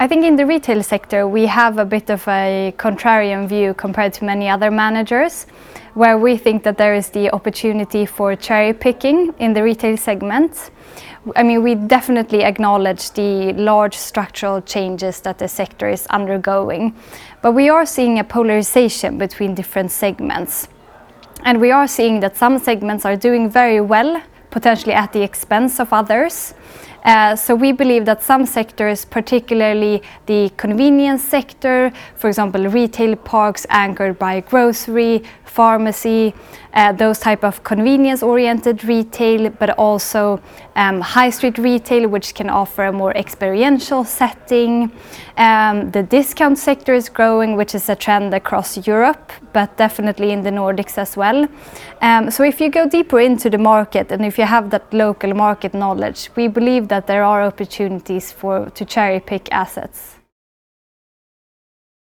I think in the retail sector, we have a bit of a contrarian view compared to many other managers, where we think that there is the opportunity for cherry-picking in the retail segment. I mean, we definitely acknowledge the large structural changes that the sector is undergoing, but we are seeing a polarization between different segments. And we are seeing that some segments are doing very well, potentially at the expense of others. Uh, so we believe that some sectors, particularly the convenience sector, for example, retail parks anchored by grocery, pharmacy, uh, those type of convenience-oriented retail, but also um, high street retail, which can offer a more experiential setting. Um, the discount sector is growing, which is a trend across Europe, but definitely in the Nordics as well. Um, so if you go deeper into the market, and if you have that local market knowledge, we believe that there are opportunities for to cherry-pick assets.